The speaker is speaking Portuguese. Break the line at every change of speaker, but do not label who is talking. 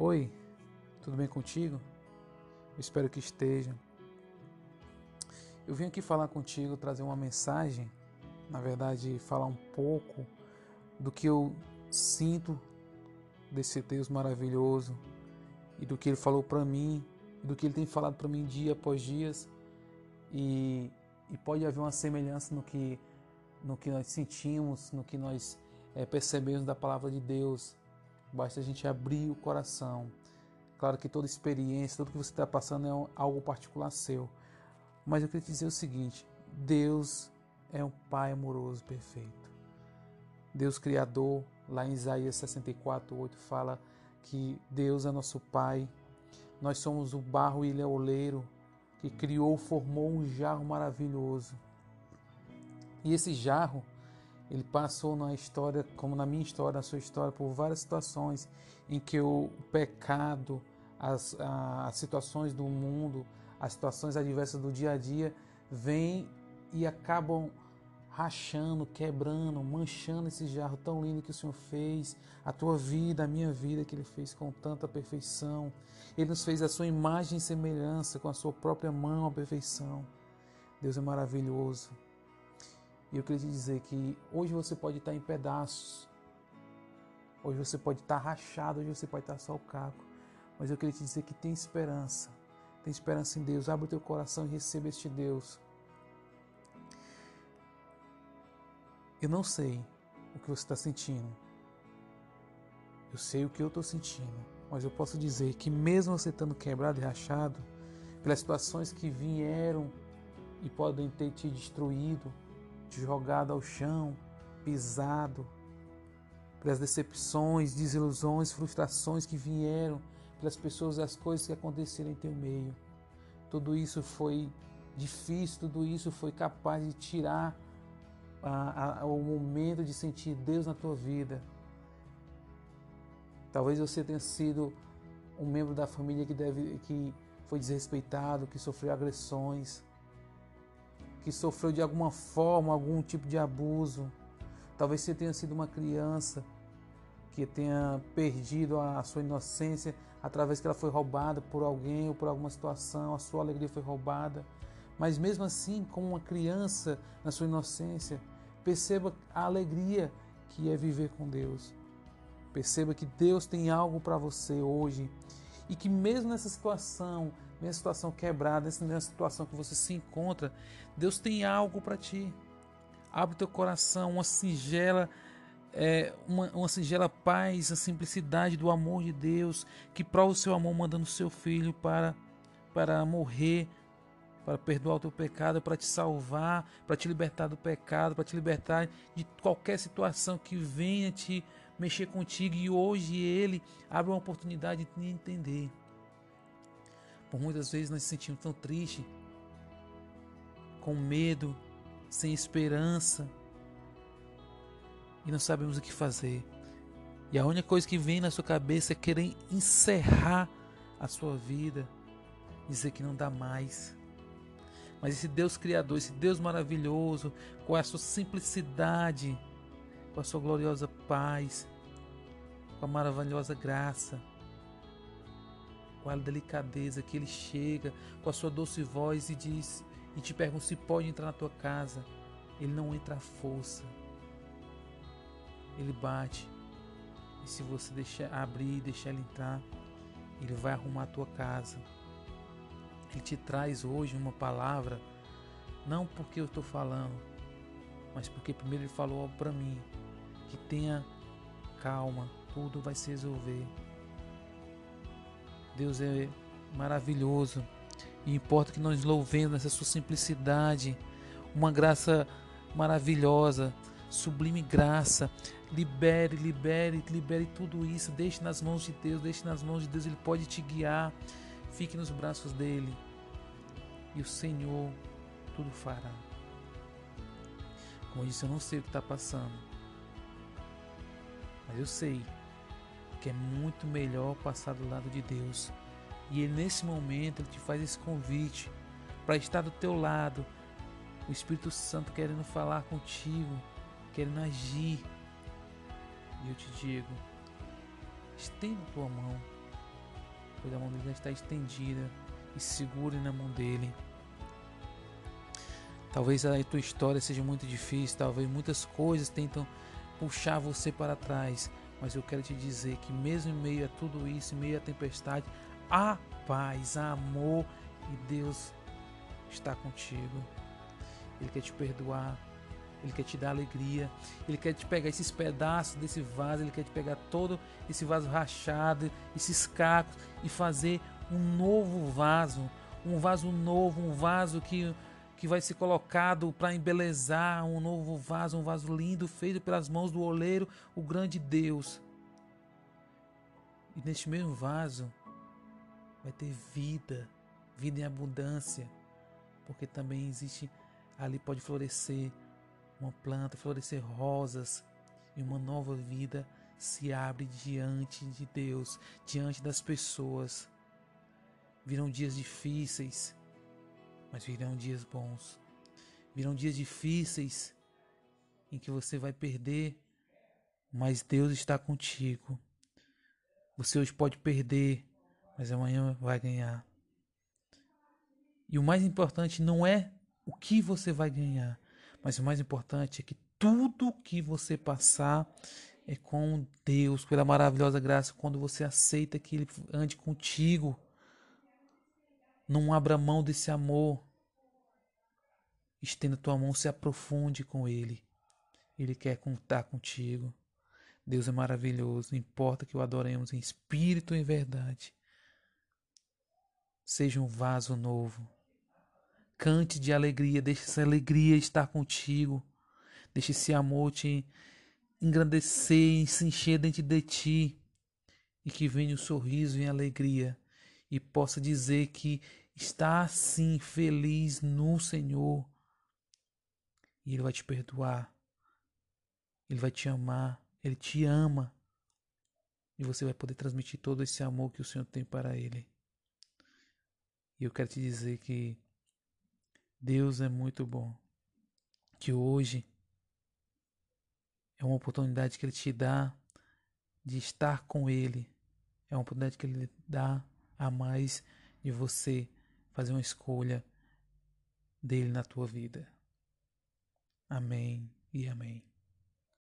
Oi, tudo bem contigo? Eu espero que esteja. Eu vim aqui falar contigo, trazer uma mensagem, na verdade, falar um pouco do que eu sinto desse Deus maravilhoso e do que ele falou para mim, do que ele tem falado para mim dia após dias. E, e pode haver uma semelhança no que, no que nós sentimos, no que nós é, percebemos da palavra de Deus. Basta a gente abrir o coração. Claro que toda experiência, tudo que você está passando é algo particular seu. Mas eu queria dizer o seguinte: Deus é um Pai amoroso perfeito. Deus Criador, lá em Isaías 64, 8, fala que Deus é nosso Pai. Nós somos o barro e ele é o oleiro que criou, formou um jarro maravilhoso. E esse jarro ele passou na história, como na minha história, na sua história, por várias situações em que o pecado, as, as situações do mundo, as situações adversas do dia a dia vêm e acabam rachando, quebrando, manchando esse jarro tão lindo que o Senhor fez, a tua vida, a minha vida que Ele fez com tanta perfeição. Ele nos fez a sua imagem e semelhança com a sua própria mão à perfeição. Deus é maravilhoso. E eu queria te dizer que hoje você pode estar em pedaços, hoje você pode estar rachado, hoje você pode estar só o caco, mas eu queria te dizer que tem esperança, tem esperança em Deus. Abre o teu coração e receba este Deus. Eu não sei o que você está sentindo, eu sei o que eu estou sentindo, mas eu posso dizer que mesmo você estando quebrado e rachado, pelas situações que vieram e podem ter te destruído, jogado ao chão, pisado, pelas decepções, desilusões, frustrações que vieram, pelas pessoas e as coisas que aconteceram em teu meio. Tudo isso foi difícil, tudo isso foi capaz de tirar a, a, o momento de sentir Deus na tua vida. Talvez você tenha sido um membro da família que, deve, que foi desrespeitado, que sofreu agressões, que sofreu de alguma forma algum tipo de abuso. Talvez você tenha sido uma criança que tenha perdido a sua inocência através que ela foi roubada por alguém ou por alguma situação, a sua alegria foi roubada. Mas mesmo assim, como uma criança na sua inocência, perceba a alegria que é viver com Deus. Perceba que Deus tem algo para você hoje e que mesmo nessa situação, nessa situação quebrada, nessa situação que você se encontra, Deus tem algo para ti. Abre teu coração, uma singela, é, uma, uma singela paz, a simplicidade do amor de Deus, que prova o seu amor mandando seu filho para, para morrer, para perdoar o teu pecado, para te salvar, para te libertar do pecado, para te libertar de qualquer situação que venha te mexer contigo e hoje ele abre uma oportunidade de te entender. Por muitas vezes nós nos sentimos tão tristes, com medo, sem esperança e não sabemos o que fazer. E a única coisa que vem na sua cabeça é querer encerrar a sua vida, dizer que não dá mais. Mas esse Deus Criador, esse Deus maravilhoso, com a sua simplicidade, com a sua gloriosa paz, com a maravilhosa graça, com a delicadeza que ele chega, com a sua doce voz e diz e te pergunta se pode entrar na tua casa. Ele não entra à força. Ele bate. E se você deixar abrir e deixar ele entrar, ele vai arrumar a tua casa. Ele te traz hoje uma palavra, não porque eu estou falando, mas porque primeiro ele falou para mim que tenha calma, tudo vai se resolver. Deus é maravilhoso e importa que nós louvemos nessa sua simplicidade, uma graça maravilhosa, sublime graça. Libere, libere, libere tudo isso. Deixe nas mãos de Deus, deixe nas mãos de Deus. Ele pode te guiar. Fique nos braços dele e o Senhor tudo fará. Como disse, eu não sei o que está passando, mas eu sei que é muito melhor passar do lado de Deus. E ele, nesse momento ele te faz esse convite para estar do teu lado. O Espírito Santo querendo falar contigo, querendo agir. E eu te digo, estenda a tua mão, pois a mão dele já está estendida e segure na mão dele. Talvez a tua história seja muito difícil, talvez muitas coisas tentam puxar você para trás, mas eu quero te dizer que mesmo em meio a tudo isso, em meio à tempestade, há paz, há amor e Deus está contigo. Ele quer te perdoar, ele quer te dar alegria, ele quer te pegar esses pedaços desse vaso, ele quer te pegar todo esse vaso rachado, esses cacos e fazer um novo vaso, um vaso novo, um vaso que que vai ser colocado para embelezar um novo vaso, um vaso lindo feito pelas mãos do oleiro, o grande Deus. E neste mesmo vaso vai ter vida, vida em abundância, porque também existe ali pode florescer uma planta, florescer rosas e uma nova vida se abre diante de Deus, diante das pessoas. Virão dias difíceis, mas virão dias bons. Virão dias difíceis em que você vai perder, mas Deus está contigo. Você hoje pode perder, mas amanhã vai ganhar. E o mais importante não é o que você vai ganhar, mas o mais importante é que tudo que você passar é com Deus, pela maravilhosa graça, quando você aceita que Ele ande contigo. Não abra mão desse amor. Estenda tua mão, se aprofunde com Ele. Ele quer contar contigo. Deus é maravilhoso, não importa que o adoremos em espírito e em verdade. Seja um vaso novo. Cante de alegria, deixe essa alegria estar contigo. Deixe esse amor te engrandecer e se encher dentro de ti. E que venha o sorriso e a alegria. E possa dizer que está assim feliz no Senhor. E Ele vai te perdoar. Ele vai te amar. Ele te ama. E você vai poder transmitir todo esse amor que o Senhor tem para Ele. E eu quero te dizer que Deus é muito bom. Que hoje é uma oportunidade que Ele te dá de estar com Ele. É uma oportunidade que Ele dá a mais de você fazer uma escolha dele na tua vida. Amém e amém.